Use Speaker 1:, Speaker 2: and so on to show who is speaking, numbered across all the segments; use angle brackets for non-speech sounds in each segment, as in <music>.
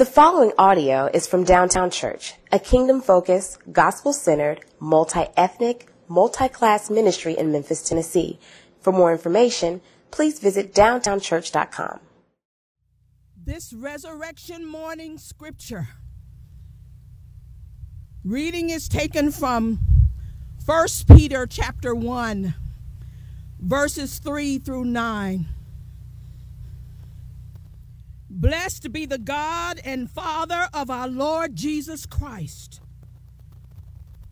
Speaker 1: The following audio is from Downtown Church, a kingdom focused, gospel centered, multi ethnic, multi class ministry in Memphis, Tennessee. For more information, please visit downtownchurch.com.
Speaker 2: This resurrection morning scripture reading is taken from 1 Peter chapter 1 verses 3 through 9. Blessed be the God and Father of our Lord Jesus Christ.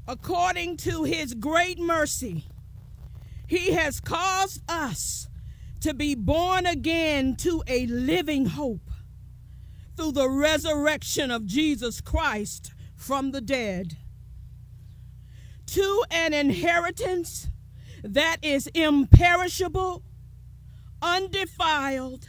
Speaker 2: According to his great mercy, he has caused us to be born again to a living hope through the resurrection of Jesus Christ from the dead, to an inheritance that is imperishable, undefiled,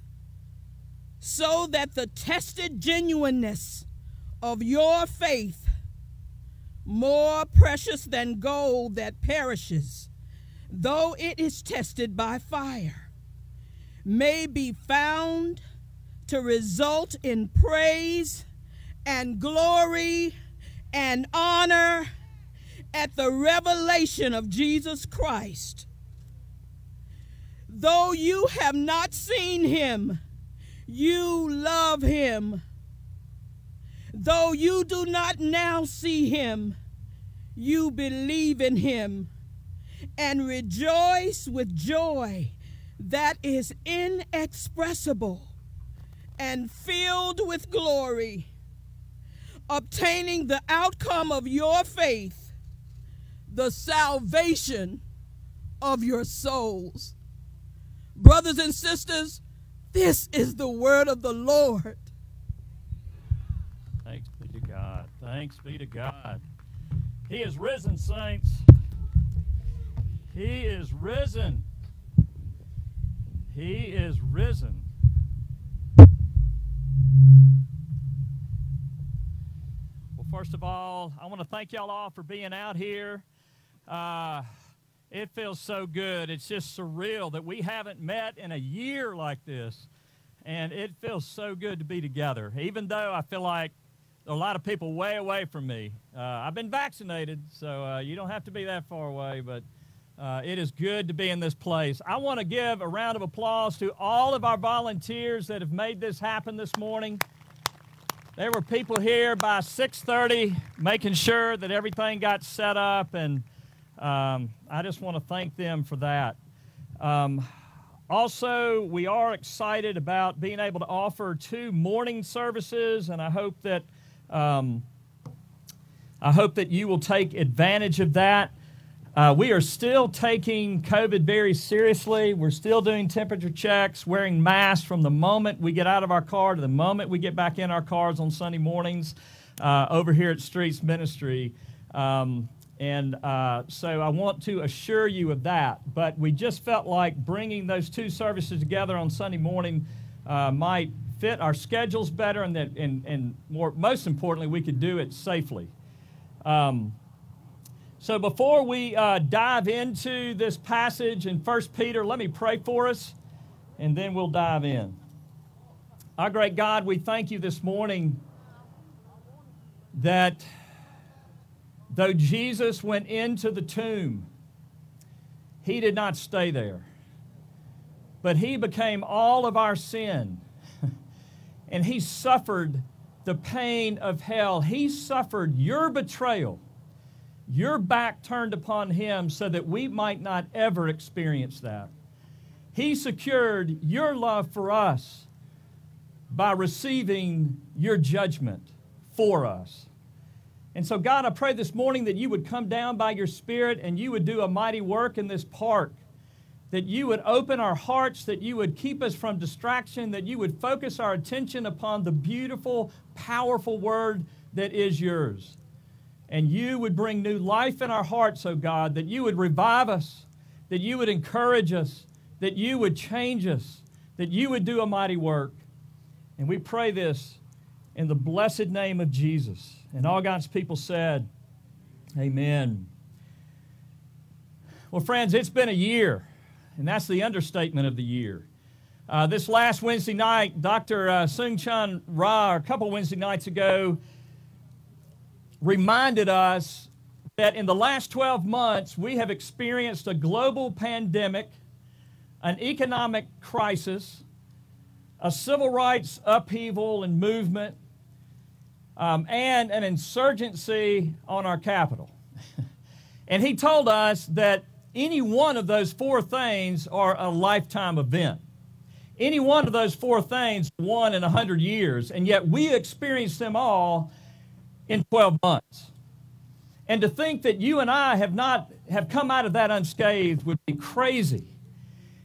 Speaker 2: so that the tested genuineness of your faith, more precious than gold that perishes, though it is tested by fire, may be found to result in praise and glory and honor at the revelation of Jesus Christ. Though you have not seen him, you love him. Though you do not now see him, you believe in him and rejoice with joy that is inexpressible and filled with glory, obtaining the outcome of your faith, the salvation of your souls. Brothers and sisters, this is the word of the Lord.
Speaker 3: Thanks be to God. Thanks be to God. He is risen, saints. He is risen. He is risen. Well, first of all, I want to thank y'all all for being out here. Uh, it feels so good. It's just surreal that we haven't met in a year like this. And it feels so good to be together, even though I feel like a lot of people way away from me. Uh, I've been vaccinated, so uh, you don't have to be that far away, but uh, it is good to be in this place. I want to give a round of applause to all of our volunteers that have made this happen this morning. There were people here by 6:30 making sure that everything got set up, and um, I just want to thank them for that. Um, also, we are excited about being able to offer two morning services, and I hope that um, I hope that you will take advantage of that. Uh, we are still taking COVID very seriously. We're still doing temperature checks, wearing masks from the moment we get out of our car to the moment we get back in our cars on Sunday mornings uh, over here at Streets Ministry. Um, and uh, so I want to assure you of that. But we just felt like bringing those two services together on Sunday morning uh, might fit our schedules better, and that, and, and more, most importantly, we could do it safely. Um, so before we uh, dive into this passage in 1 Peter, let me pray for us, and then we'll dive in. Our great God, we thank you this morning that Though Jesus went into the tomb, he did not stay there, but he became all of our sin. <laughs> and he suffered the pain of hell. He suffered your betrayal, your back turned upon him so that we might not ever experience that. He secured your love for us by receiving your judgment for us. And so, God, I pray this morning that you would come down by your Spirit and you would do a mighty work in this park. that you would open our hearts, that you would keep us from distraction, that you would focus our attention upon the beautiful, powerful word that is yours. And you would bring new life in our hearts, oh God, that you would revive us, that you would encourage us, that you would change us, that you would do a mighty work. And we pray this in the blessed name of Jesus. And all God's people said, Amen. Well, friends, it's been a year, and that's the understatement of the year. Uh, this last Wednesday night, Dr. Uh, Soong-Chan Rah, a couple Wednesday nights ago, reminded us that in the last 12 months, we have experienced a global pandemic, an economic crisis, a civil rights upheaval and movement, um, and an insurgency on our Capitol. and he told us that any one of those four things are a lifetime event. Any one of those four things, one in a hundred years, and yet we experienced them all in 12 months. And to think that you and I have not have come out of that unscathed would be crazy.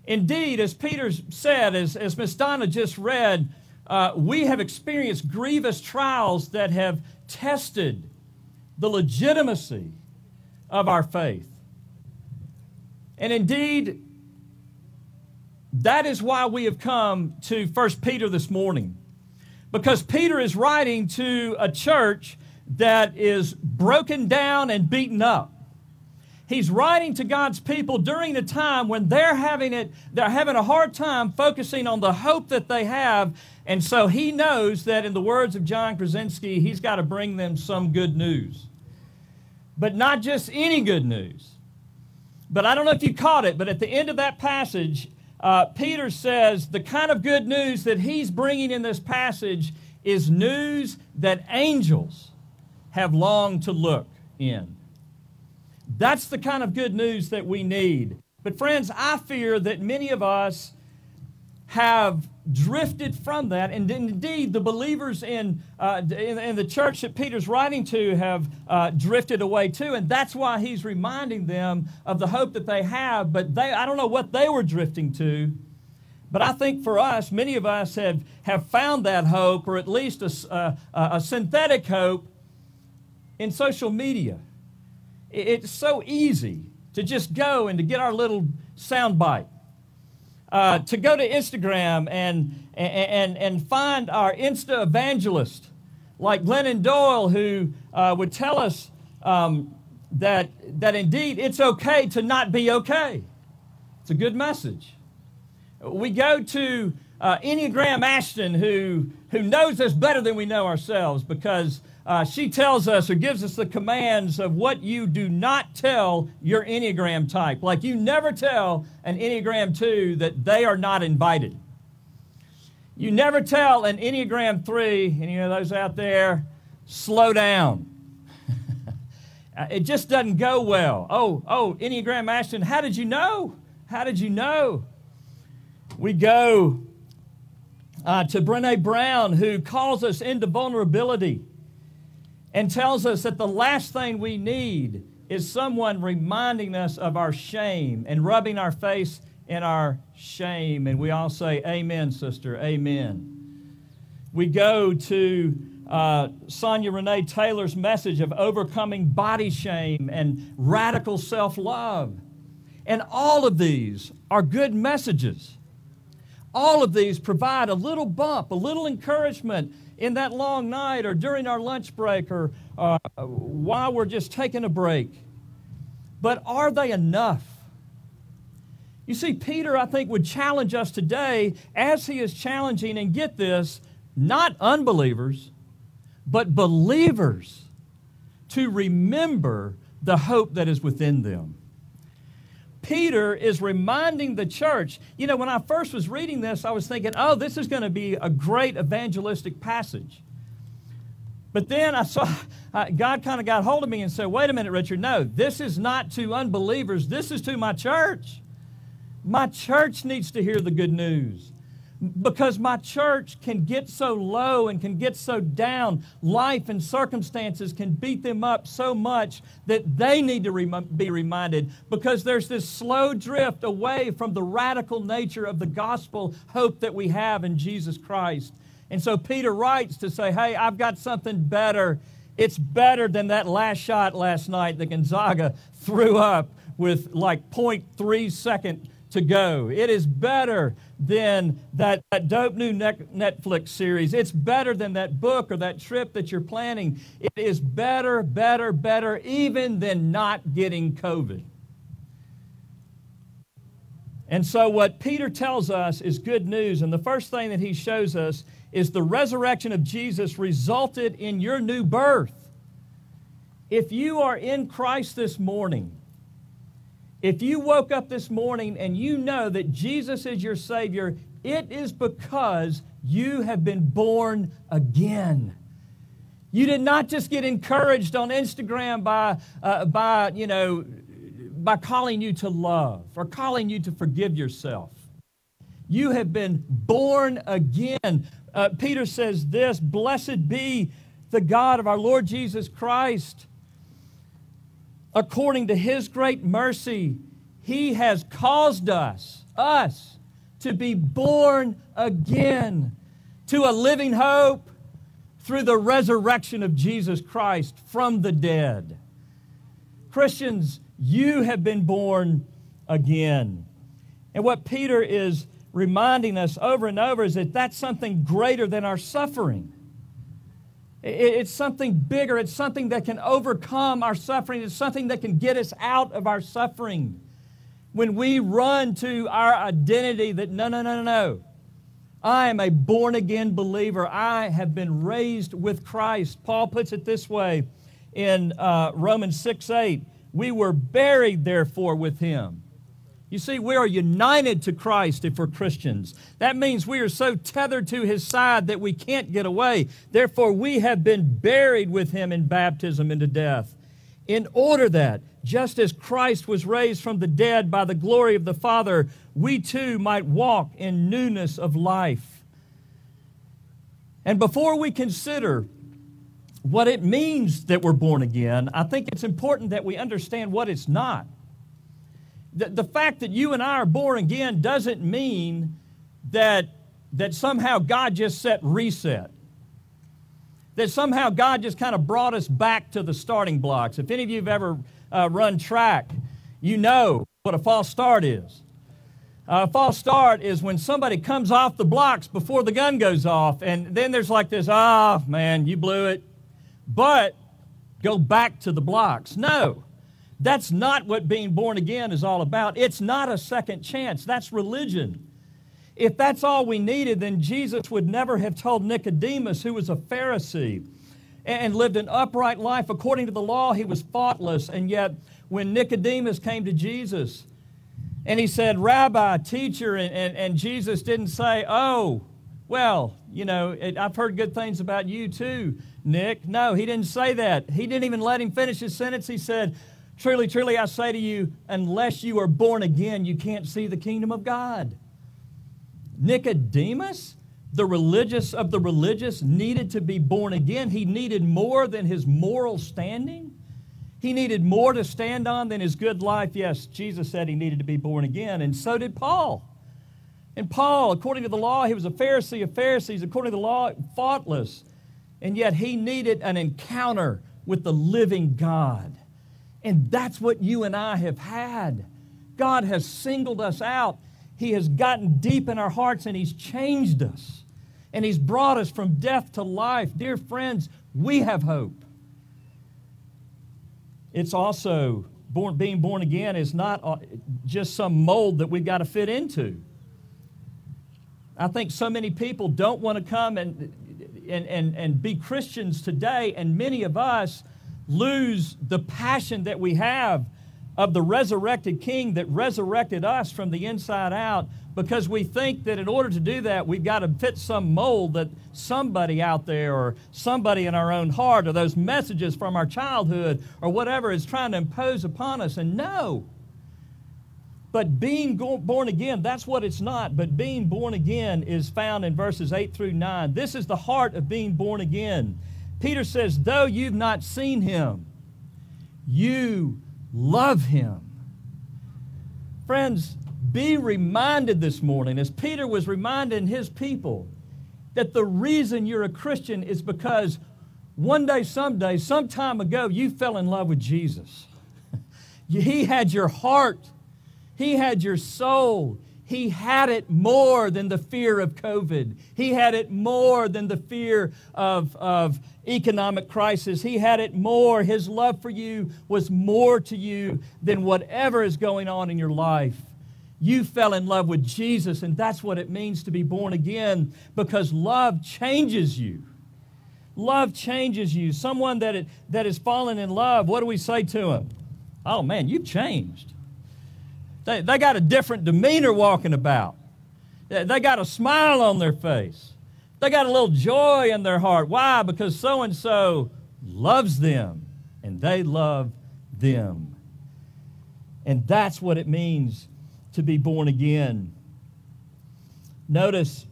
Speaker 3: Indeed, as Peter said, as, as Miss Donna just read, uh, we have experienced grievous trials that have tested the legitimacy of our faith. And indeed, that is why we have come to 1 Peter this morning. Because Peter is writing to a church that is broken down and beaten up. He's writing to God's people during a time when they're having it, they're having a hard time focusing on the hope that they have. And so he knows that in the words of John Krasinski, he's got to bring them some good news. But not just any good news. But I don't know if you caught it, but at the end of that passage, uh, Peter says the kind of good news that he's bringing in this passage is news that angels have longed to look in. That's the kind of good news that we need. But, friends, I fear that many of us have drifted from that. And indeed, the believers in, uh, in, in, the church that Peter's writing to have uh, drifted away too. And that's why he's reminding them of the hope that they have. But they, I don't know what they were drifting to. But I think for us, many of us have, have found that hope, or at least a, a, a synthetic hope, in social media. It's so easy to just go and to get our little soundbite. Uh, to go to Instagram and, and, and find our Insta evangelist like Glennon Doyle, who uh, would tell us um, that, that indeed it's okay to not be okay. It's a good message. We go to uh, Enneagram Ashton, who, who knows us better than we know ourselves because uh, she tells us or gives us the commands of what you do not tell your Enneagram type. Like you never tell an Enneagram 2 that they are not invited. You never tell an Enneagram 3, any of those out there, slow down. <laughs> it just doesn't go well. Oh, oh, Enneagram Ashton, how did you know? How did you know? We go uh, to Brene Brown, who calls us into vulnerability and tells us that the last thing we need is someone reminding us of our shame and rubbing our face in our shame. And we all say, Amen, sister, Amen. We go to uh, Sonya Renee Taylor's message of overcoming body shame and radical self love. And all of these are good messages. All of these provide a little bump, a little encouragement in that long night or during our lunch break or uh, while we're just taking a break. But are they enough? You see, Peter, I think, would challenge us today as he is challenging, and get this, not unbelievers, but believers to remember the hope that is within them. Peter is reminding the church. You know, when I first was reading this, I was thinking, oh, this is going to be a great evangelistic passage. But then I saw, <laughs> uh, God kind of got hold of me and said, wait a minute, Richard, no, this is not to unbelievers, this is to my church. My church needs to hear the good news. Because my church can get so low and can get so down. Life and circumstances can beat them up so much that they need to rem- be reminded because there's this slow drift away from the radical nature of the gospel hope that we have in Jesus Christ. And so Peter writes to say, Hey, I've got something better. It's better than that last shot last night that Gonzaga threw up with like 0.3 second to go. It is better than that, that dope new Netflix series. It's better than that book or that trip that you're planning. It is better, better, better, even than not getting COVID. And so, what Peter tells us is good news. And the first thing that he shows us is the resurrection of Jesus resulted in your new birth. If you are in Christ this morning, if you woke up this morning and you know that Jesus is your Savior, it is because you have been born again. You did not just get encouraged on Instagram by, uh, by, you know, by calling you to love or calling you to forgive yourself. You have been born again. Uh, Peter says this Blessed be the God of our Lord Jesus Christ according to his great mercy, he has caused us, us, to be born again to a living hope through the resurrection of Jesus Christ from the dead. Christians, you have been born again. And what Peter is reminding us over and over is that that's something greater than our suffering. It's something bigger. It's something that can overcome our suffering. It's something that can get us out of our suffering. When we run to our identity that no, no, no, no, no. I am a born again believer. I have been raised with Christ. Paul puts it this way in uh, Romans 6 8. We were buried, therefore, with him you see, we are united to Christ if we're Christians. That means we are so tethered to his side that we can't get away. Therefore, we have been buried with him in baptism into death, in order that, just as Christ was raised from the dead by the glory of the Father, we too might walk in newness of life. And before we consider what it means that we're born again, I think it's important that we understand what it's not the, the fact that you and I are born again doesn't mean that, that somehow God just set reset. That somehow God just kind of brought us back to the starting blocks. If any of you have ever uh, run track, you know what a false start is. Uh, a false start is when somebody comes off the blocks before the gun goes off, and then there's like this, ah, oh, man, you blew it. But go back to the blocks. No. That's not what being born again is all about. It's not a second chance, that's religion. If that's all we needed, then Jesus would never have told Nicodemus, who was a Pharisee and lived an upright life according to the law, he was faultless. And yet, when Nicodemus came to Jesus and he said, Rabbi, teacher, and, and, and Jesus didn't say, Oh, well, you know, it, I've heard good things about you too, Nick. No, he didn't say that. He didn't even let him finish his sentence. He said, Truly, truly, I say to you, unless you are born again, you can't see the kingdom of God. Nicodemus, the religious of the religious, needed to be born again. He needed more than his moral standing. He needed more to stand on than his good life. Yes, Jesus said he needed to be born again, and so did Paul. And Paul, according to the law, he was a Pharisee of Pharisees, according to the law, faultless. And yet he needed an encounter with the living God. And that's what you and I have had. God has singled us out. He has gotten deep in our hearts and He's changed us. And He's brought us from death to life. Dear friends, we have hope. It's also born, being born again is not uh, just some mold that we've got to fit into. I think so many people don't want to come and, and, and, and be Christians today, and many of us lose the passion that we have of the resurrected King that resurrected us from the inside out because we think that in order to do that, we've got to fit some mold that somebody out there or somebody in our own heart or those messages from our childhood or whatever is trying to impose upon us. And no. But being born again, that's what it's not. But being born again is found in verses 8 through 9. This is the heart of being born again. Peter says, Though you've not seen him, you love him. Friends, be reminded this morning, as Peter was reminding his people, that the reason you're a Christian is because one day, someday, some time ago, you fell in love with Jesus. <laughs> he had your heart, He had your soul. He had it more than the fear of COVID. He had it more than the fear of, of economic crisis. He had it more. His love for you was more to you than whatever is going on in your life. You fell in love with Jesus, and that's what it means to be born again because love changes you. Love changes you. Someone that, it, that has fallen in love, what do we say to him? Oh man, you've changed. They, they got a different demeanor walking about. They got a smile on their face. They got a little joy in their heart. Why? Because so and so loves them and they love them. And that's what it means to be born again. Notice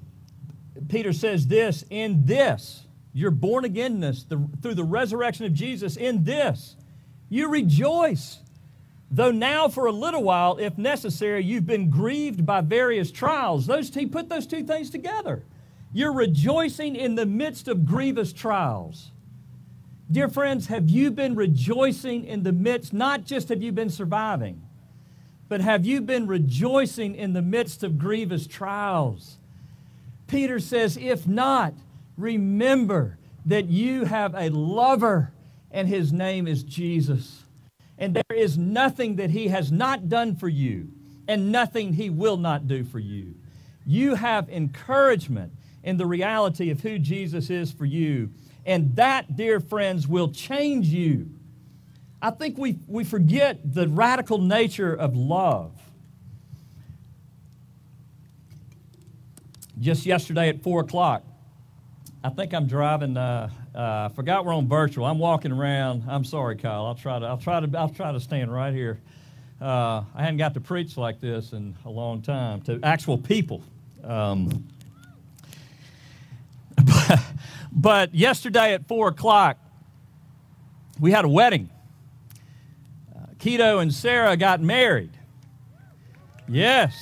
Speaker 3: Peter says this in this, your born againness the, through the resurrection of Jesus, in this, you rejoice. Though now, for a little while, if necessary, you've been grieved by various trials. Those, he put those two things together. You're rejoicing in the midst of grievous trials. Dear friends, have you been rejoicing in the midst, not just have you been surviving, but have you been rejoicing in the midst of grievous trials? Peter says, if not, remember that you have a lover, and his name is Jesus. And there is nothing that he has not done for you, and nothing he will not do for you. You have encouragement in the reality of who Jesus is for you. And that, dear friends, will change you. I think we, we forget the radical nature of love. Just yesterday at 4 o'clock, I think I'm driving. Uh, uh, I forgot we're on virtual. I'm walking around. I'm sorry, Kyle. I'll try to. I'll try to. I'll try to stand right here. Uh, I hadn't got to preach like this in a long time to actual people. Um, but, <laughs> but, yesterday at four o'clock, we had a wedding. Uh, Keto and Sarah got married. Yes.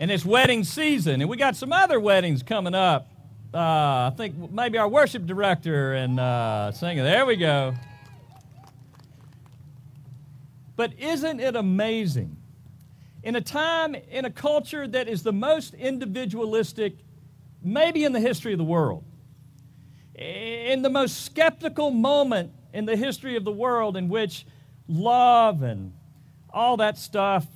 Speaker 3: And it's wedding season, and we got some other weddings coming up uh, I think maybe our worship director and uh, singer. There we go. But isn't it amazing? In a time, in a culture that is the most individualistic, maybe in the history of the world, in the most skeptical moment in the history of the world, in which love and all that stuff,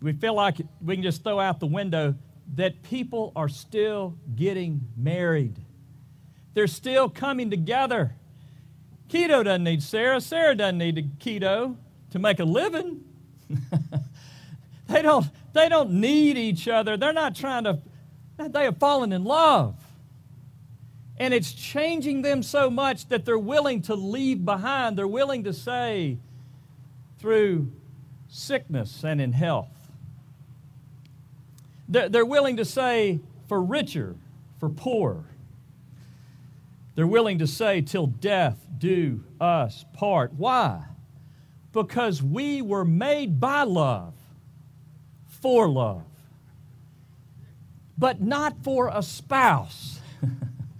Speaker 3: we feel like we can just throw out the window that people are still getting married. They're still coming together. Keto doesn't need Sarah. Sarah doesn't need Keto to make a living. <laughs> they, don't, they don't need each other. They're not trying to, they have fallen in love. And it's changing them so much that they're willing to leave behind. They're willing to say, through sickness and in health, they're willing to say, for richer, for poor. They're willing to say, till death do us part. Why? Because we were made by love, for love, but not for a spouse.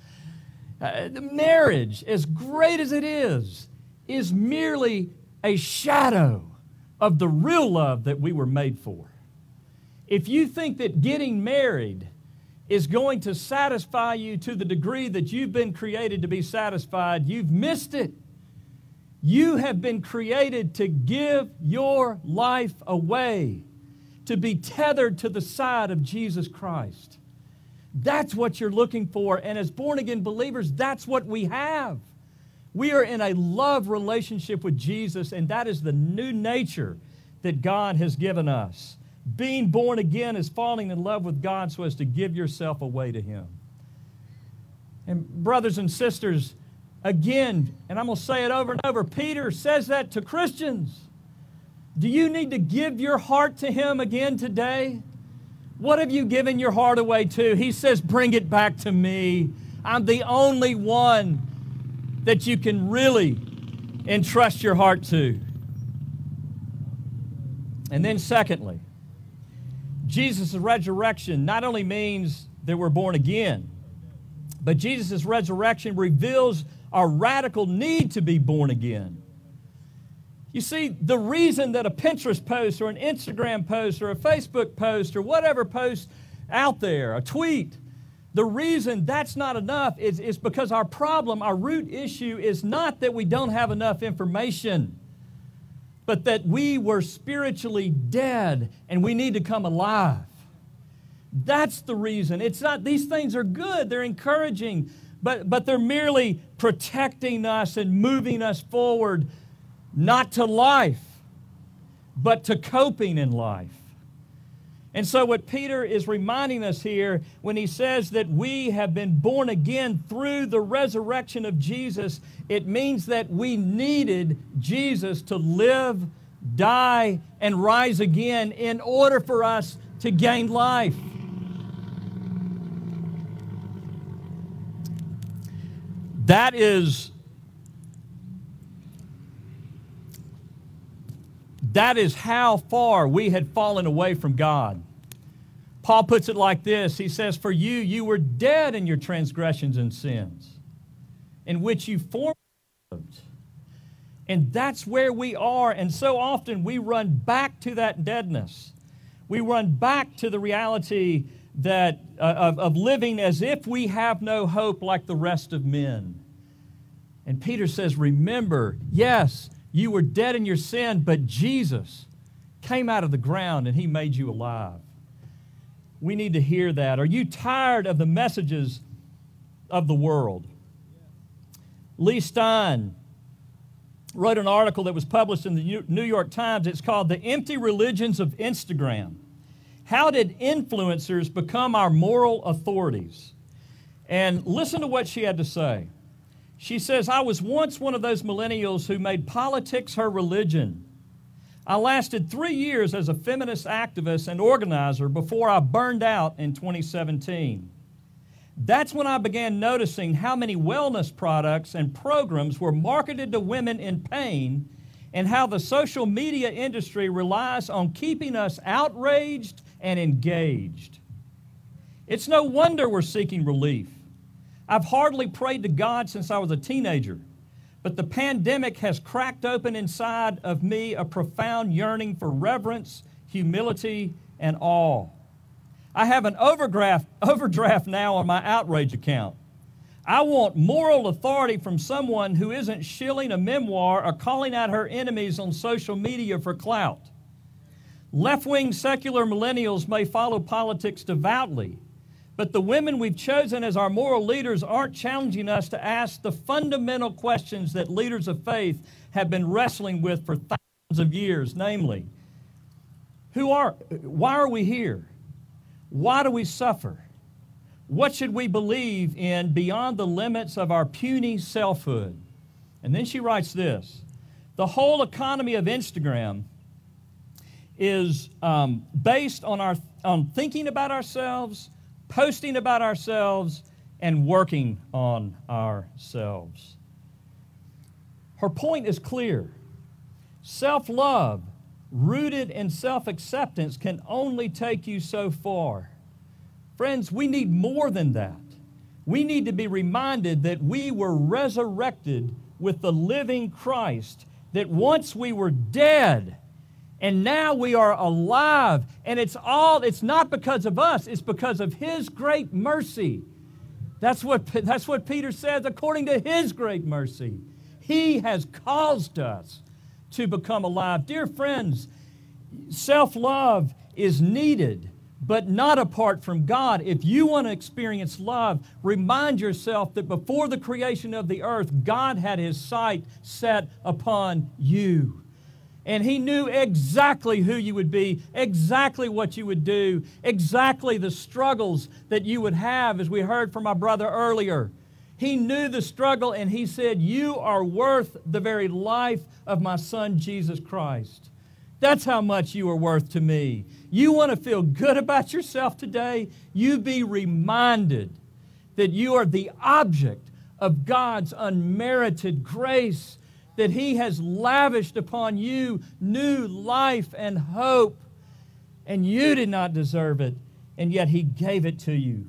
Speaker 3: <laughs> uh, marriage, as great as it is, is merely a shadow of the real love that we were made for. If you think that getting married is going to satisfy you to the degree that you've been created to be satisfied, you've missed it. You have been created to give your life away, to be tethered to the side of Jesus Christ. That's what you're looking for. And as born again believers, that's what we have. We are in a love relationship with Jesus, and that is the new nature that God has given us. Being born again is falling in love with God so as to give yourself away to Him. And, brothers and sisters, again, and I'm going to say it over and over, Peter says that to Christians. Do you need to give your heart to Him again today? What have you given your heart away to? He says, Bring it back to me. I'm the only one that you can really entrust your heart to. And then, secondly, Jesus' resurrection not only means that we're born again, but Jesus' resurrection reveals our radical need to be born again. You see, the reason that a Pinterest post or an Instagram post or a Facebook post or whatever post out there, a tweet, the reason that's not enough is, is because our problem, our root issue, is not that we don't have enough information, but that we were spiritually dead and we need to come alive. That's the reason. It's not, these things are good, they're encouraging, but, but they're merely protecting us and moving us forward, not to life, but to coping in life. And so, what Peter is reminding us here when he says that we have been born again through the resurrection of Jesus, it means that we needed Jesus to live, die, and rise again in order for us to gain life. That is that is how far we had fallen away from God. Paul puts it like this He says, For you, you were dead in your transgressions and sins, in which you formed. And that's where we are. And so often we run back to that deadness. We run back to the reality that, uh, of, of living as if we have no hope like the rest of men. And Peter says, Remember, yes, you were dead in your sin, but Jesus came out of the ground and he made you alive. We need to hear that. Are you tired of the messages of the world? Leigh Stein wrote an article that was published in the New York Times. It's called The Empty Religions of Instagram. How did influencers become our moral authorities? And listen to what she had to say. She says, I was once one of those millennials who made politics her religion. I lasted three years as a feminist activist and organizer before I burned out in 2017. That's when I began noticing how many wellness products and programs were marketed to women in pain and how the social media industry relies on keeping us outraged and engaged. It's no wonder we're seeking relief. I've hardly prayed to God since I was a teenager, but the pandemic has cracked open inside of me a profound yearning for reverence, humility, and awe. I have an overdraft, <laughs> overdraft now on my outrage account. I want moral authority from someone who isn't shilling a memoir or calling out her enemies on social media for clout. Left wing secular millennials may follow politics devoutly, but the women we've chosen as our moral leaders aren't challenging us to ask the fundamental questions that leaders of faith have been wrestling with for thousands of years namely, who are, why are we here? Why do we suffer? What should we believe in beyond the limits of our puny selfhood? And then she writes this The whole economy of Instagram is um, based on, our, on thinking about ourselves, posting about ourselves, and working on ourselves. Her point is clear self love, rooted in self acceptance, can only take you so far. Friends, we need more than that. We need to be reminded that we were resurrected with the living Christ, that once we were dead, and now we are alive. And it's all, it's not because of us, it's because of His great mercy. That's what, <laughs> that's what Peter says, according to His great mercy. He has caused us to become alive. Dear friends, self love is needed, but not apart from God. If you want to experience love, remind yourself that before the creation of the earth, God had His sight set upon you. And he knew exactly who you would be, exactly what you would do, exactly the struggles that you would have, as we heard from my brother earlier. He knew the struggle and he said, You are worth the very life of my son, Jesus Christ. That's how much you are worth to me. You want to feel good about yourself today? You be reminded that you are the object of God's unmerited grace, that He has lavished upon you new life and hope, and you did not deserve it, and yet He gave it to you.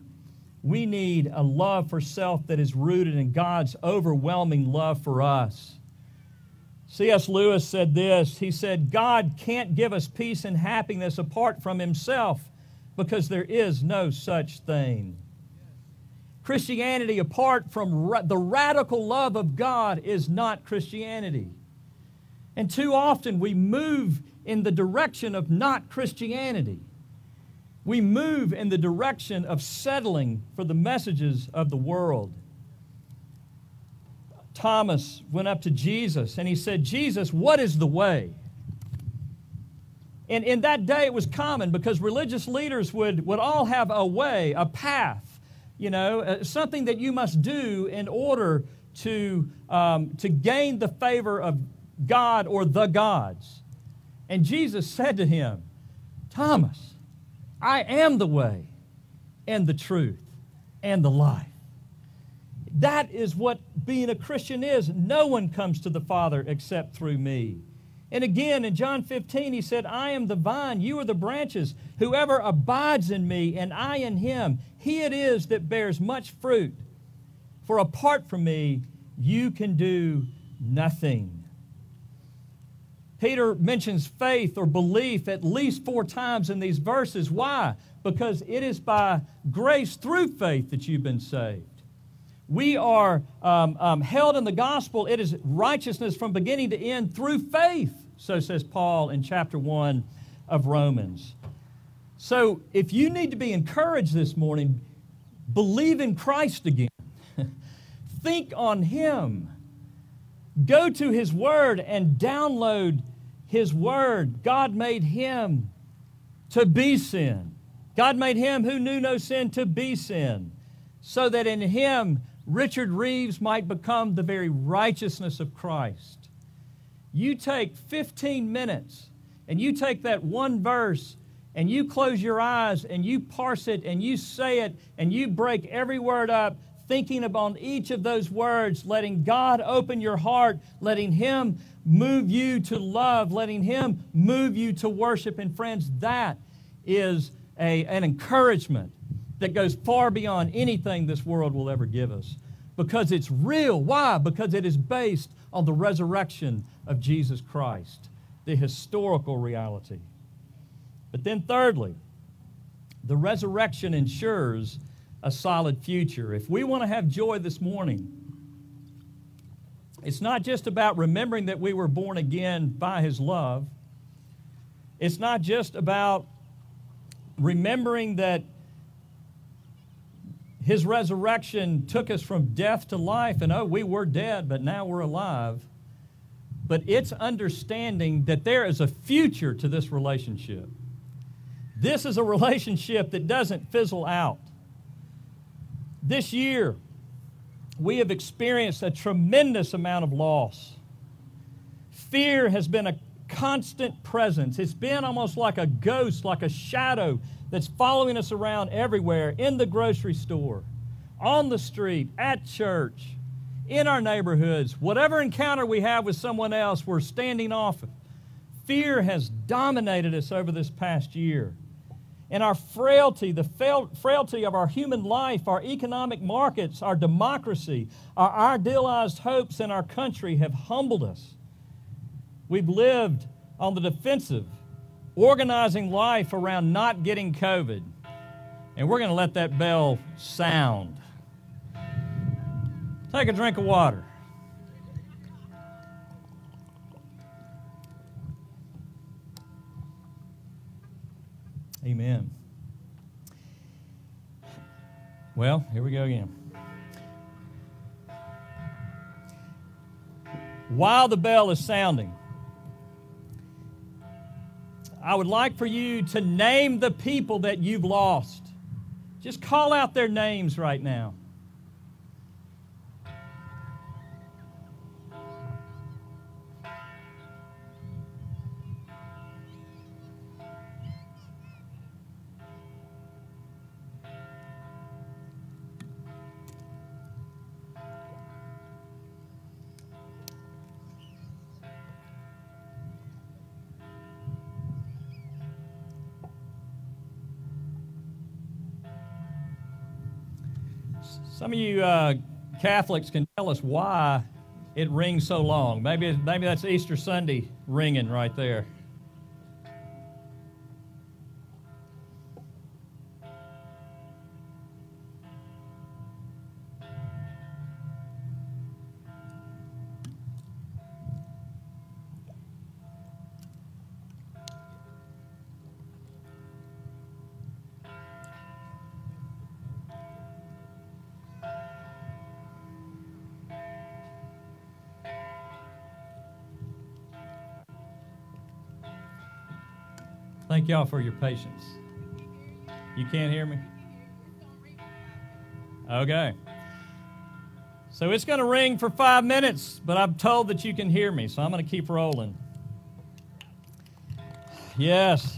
Speaker 3: We need a love for self that is rooted in God's overwhelming love for us. C.S. Lewis said this He said, God can't give us peace and happiness apart from Himself because there is no such thing. Christianity, apart from ra- the radical love of God, is not Christianity. And too often we move in the direction of not Christianity. We move in the direction of settling for the messages of the world. Thomas went up to Jesus and he said, Jesus, what is the way? And in that day, it was common because religious leaders would, would all have a way, a path, you know, uh, something that you must do in order to, um, to gain the favor of God or the gods. And Jesus said to him, Thomas, I am the way and the truth and the life. That is what being a Christian is. No one comes to the Father except through me. And again, in John 15, he said, I am the vine, you are the branches. Whoever abides in me and I in him, he it is that bears much fruit. For apart from me, you can do nothing. Peter mentions faith or belief at least four times in these verses. Why? Because it is by grace through faith that you've been saved. We are um, um, held in the gospel. It is righteousness from beginning to end through faith, so says Paul in chapter 1 of Romans. So if you need to be encouraged this morning, believe in Christ again. <laughs> Think on Him. Go to His Word and download His Word. God made Him to be sin. God made Him who knew no sin to be sin, so that in Him Richard Reeves might become the very righteousness of Christ. You take 15 minutes and you take that one verse and you close your eyes and you parse it and you say it and you break every word up, thinking upon each of those words, letting God open your heart, letting Him move you to love, letting Him move you to worship. And friends, that is a, an encouragement that goes far beyond anything this world will ever give us because it's real. Why? Because it is based on the resurrection of Jesus Christ, the historical reality. But then, thirdly, the resurrection ensures a solid future. If we want to have joy this morning, it's not just about remembering that we were born again by His love. It's not just about remembering that his resurrection took us from death to life, and oh, we were dead, but now we're alive. But it's understanding that there is a future to this relationship. This is a relationship that doesn't fizzle out. This year, we have experienced a tremendous amount of loss. Fear has been a constant presence. It's been almost like a ghost, like a shadow that's following us around everywhere in the grocery store, on the street, at church, in our neighborhoods. Whatever encounter we have with someone else, we're standing off. Fear has dominated us over this past year. And our frailty, the frailty of our human life, our economic markets, our democracy, our idealized hopes in our country have humbled us. We've lived on the defensive organizing life around not getting COVID. And we're going to let that bell sound. Take a drink of water. Amen. Well, here we go again. While the bell is sounding, I would like for you to name the people that you've lost. Just call out their names right now. Some of you uh, Catholics can tell us why it rings so long. Maybe, maybe that's Easter Sunday ringing right there. Thank y'all for your patience. You can't hear me? Okay. So it's going to ring for five minutes, but I'm told that you can hear me, so I'm going to keep rolling. Yes.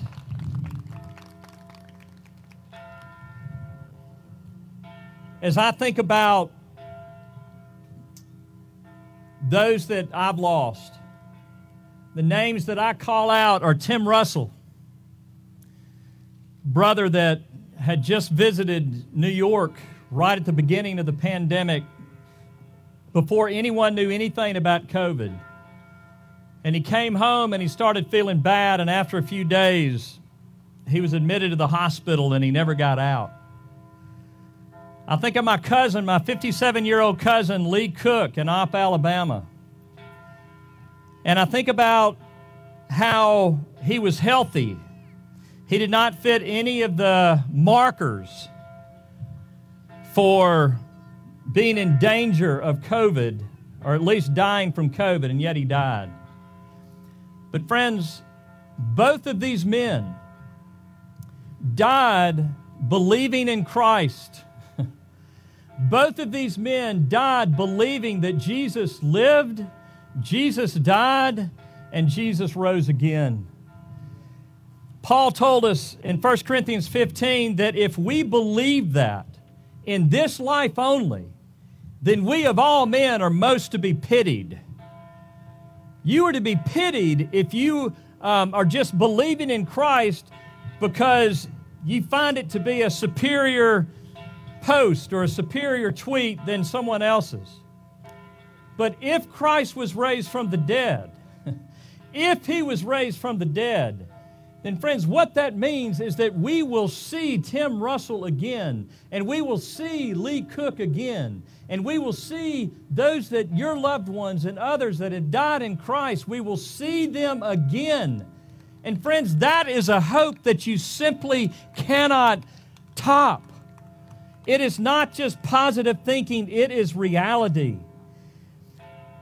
Speaker 3: As I think about those that I've lost, the names that I call out are Tim Russell brother that had just visited New York right at the beginning of the pandemic before anyone knew anything about COVID. And he came home and he started feeling bad, and after a few days, he was admitted to the hospital and he never got out. I think of my cousin, my 57 year old cousin, Lee Cook in Opp, Alabama. And I think about how he was healthy he did not fit any of the markers for being in danger of COVID, or at least dying from COVID, and yet he died. But, friends, both of these men died believing in Christ. <laughs> both of these men died believing that Jesus lived, Jesus died, and Jesus rose again. Paul told us in 1 Corinthians 15 that if we believe that in this life only, then we of all men are most to be pitied. You are to be pitied if you um, are just believing in Christ because you find it to be a superior post or a superior tweet than someone else's. But if Christ was raised from the dead, <laughs> if he was raised from the dead, then, friends, what that means is that we will see Tim Russell again, and we will see Lee Cook again, and we will see those that your loved ones and others that have died in Christ, we will see them again. And, friends, that is a hope that you simply cannot top. It is not just positive thinking, it is reality.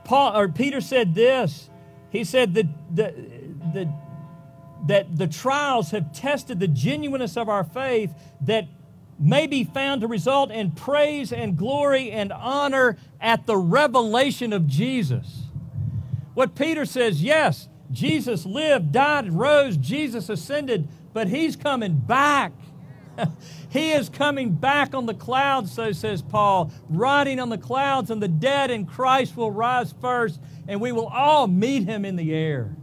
Speaker 3: Paul or Peter said this. He said that the, the that the trials have tested the genuineness of our faith that may be found to result in praise and glory and honor at the revelation of Jesus. What Peter says, yes, Jesus lived, died, rose, Jesus ascended, but he's coming back. <laughs> he is coming back on the clouds, so says Paul, riding on the clouds, and the dead in Christ will rise first, and we will all meet him in the air.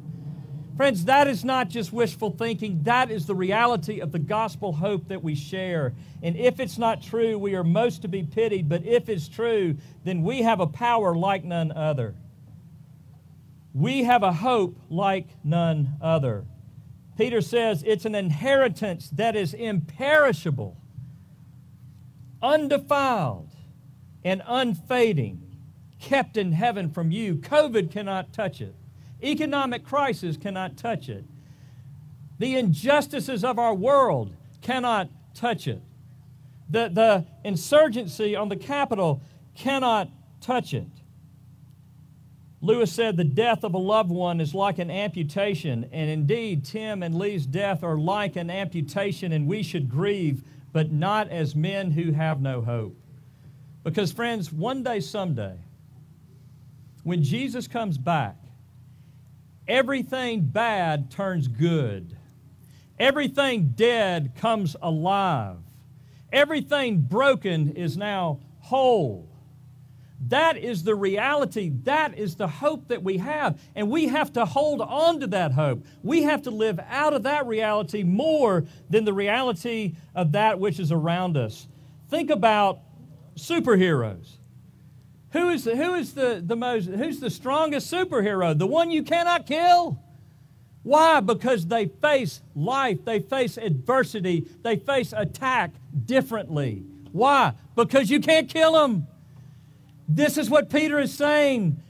Speaker 3: Friends, that is not just wishful thinking. That is the reality of the gospel hope that we share. And if it's not true, we are most to be pitied. But if it's true, then we have a power like none other. We have a hope like none other. Peter says it's an inheritance that is imperishable, undefiled, and unfading, kept in heaven from you. COVID cannot touch it. Economic crisis cannot touch it. The injustices of our world cannot touch it. The, the insurgency on the Capitol cannot touch it. Lewis said the death of a loved one is like an amputation, and indeed, Tim and Lee's death are like an amputation, and we should grieve, but not as men who have no hope. Because, friends, one day, someday, when Jesus comes back, everything bad turns good. Everything dead comes alive. Everything broken is now whole. That is the reality. That is the hope that we have. And we have to hold on to that hope. We have to live out of that reality more than the reality of that which is around us. Think about superheroes. Who is the, who is the, the most who's the strongest superhero? The one you cannot kill? Why? Because they face life, they face adversity, they face attack differently. Why? Because you can't kill them. This is what Peter is saying.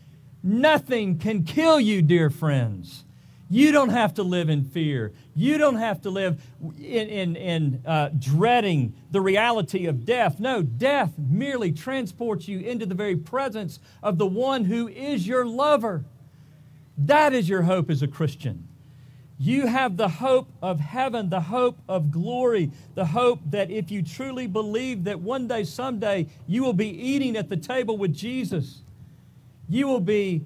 Speaker 3: Nothing can kill you, dear friends. You don't have to live in fear. You don't have to live in, in, in uh, dreading the reality of death. No, death merely transports you into the very presence of the one who is your lover. That is your hope as a Christian. You have the hope of heaven, the hope of glory, the hope that if you truly believe that one day, someday, you will be eating at the table with Jesus, you will be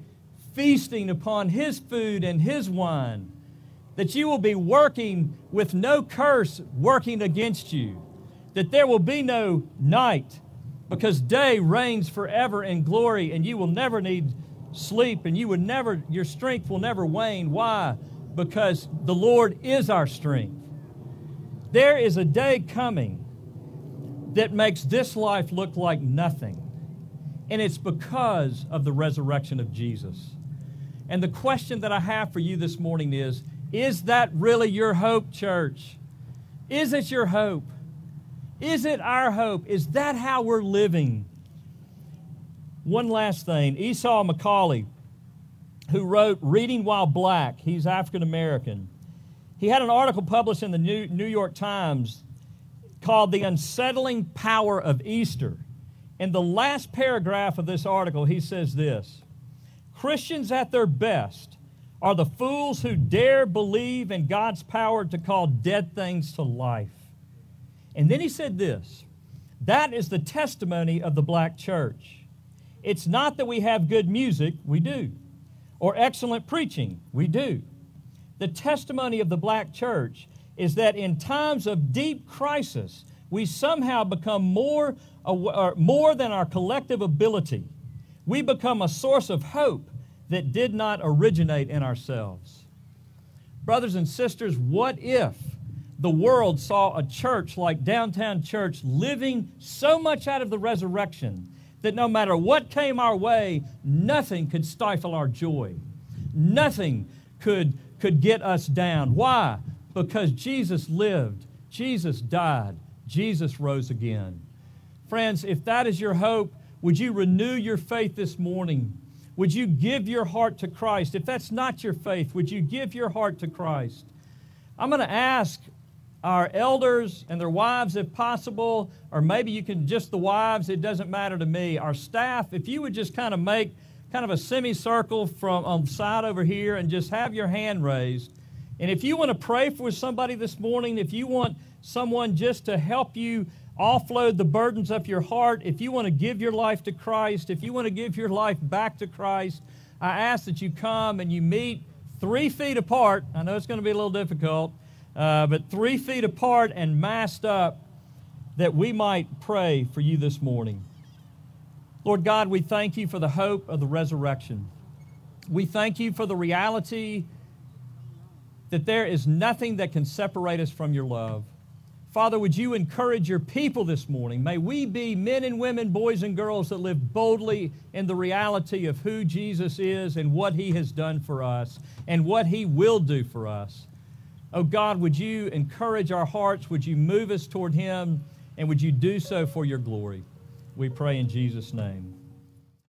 Speaker 3: feasting upon His food and His wine, that you will be working with no curse working against you, that there will be no night, because day reigns forever in glory, and you will never need sleep, and you would never, your strength will never wane. Why? because the Lord is our strength. There is a day coming that makes this life look like nothing, and it's because of the resurrection of Jesus. And the question that I have for you this morning is Is that really your hope, church? Is it your hope? Is it our hope? Is that how we're living? One last thing Esau McCaulley who wrote Reading While Black. He's African American. He had an article published in the New York Times called The Unsettling Power of Easter. In the last paragraph of this article, he says this Christians at their best are the fools who dare believe in God's power to call dead things to life. And then he said this that is the testimony of the black church. It's not that we have good music, we do or excellent preaching. We do. The testimony of the black church is that in times of deep crisis, we somehow become more, more than our collective ability. We become a source of hope that did not originate in ourselves. Brothers and sisters, what if the world saw a church like Downtown Church living so much out of the resurrection that no matter what came our way, nothing could stifle our joy. Nothing could, could get us down. Why? Because Jesus lived, Jesus died, Jesus rose again. Friends, if that is your hope, would you renew your faith this morning? Would you give your heart to Christ? If that's not your faith, would you give your heart to Christ? I'm going to ask our elders and their wives, if possible, or maybe you can just the wives, it doesn't matter to me. Our staff, if you would just kind of make kind of a semicircle from on the side over here and just have your hand raised. And if you want to pray for somebody this morning, if you want someone just to help you offload the burdens of your heart, if you want to give your life to Christ, if you want to give your life back to Christ, I ask that you come and you meet three feet apart. I know it's going to be a little difficult uh, but three feet apart and masked up, that we might pray for you this morning. Lord God, we thank you for the hope of the resurrection. We thank you for the reality that there is nothing that can separate us from your love. Father, would you encourage your people this morning? May we be men and women, boys and girls that live boldly in the reality of who Jesus is and what he has done for us and what he will do for us. Oh God, would you encourage our hearts? Would you move us toward Him? And would you do so for your glory? We pray in Jesus' name.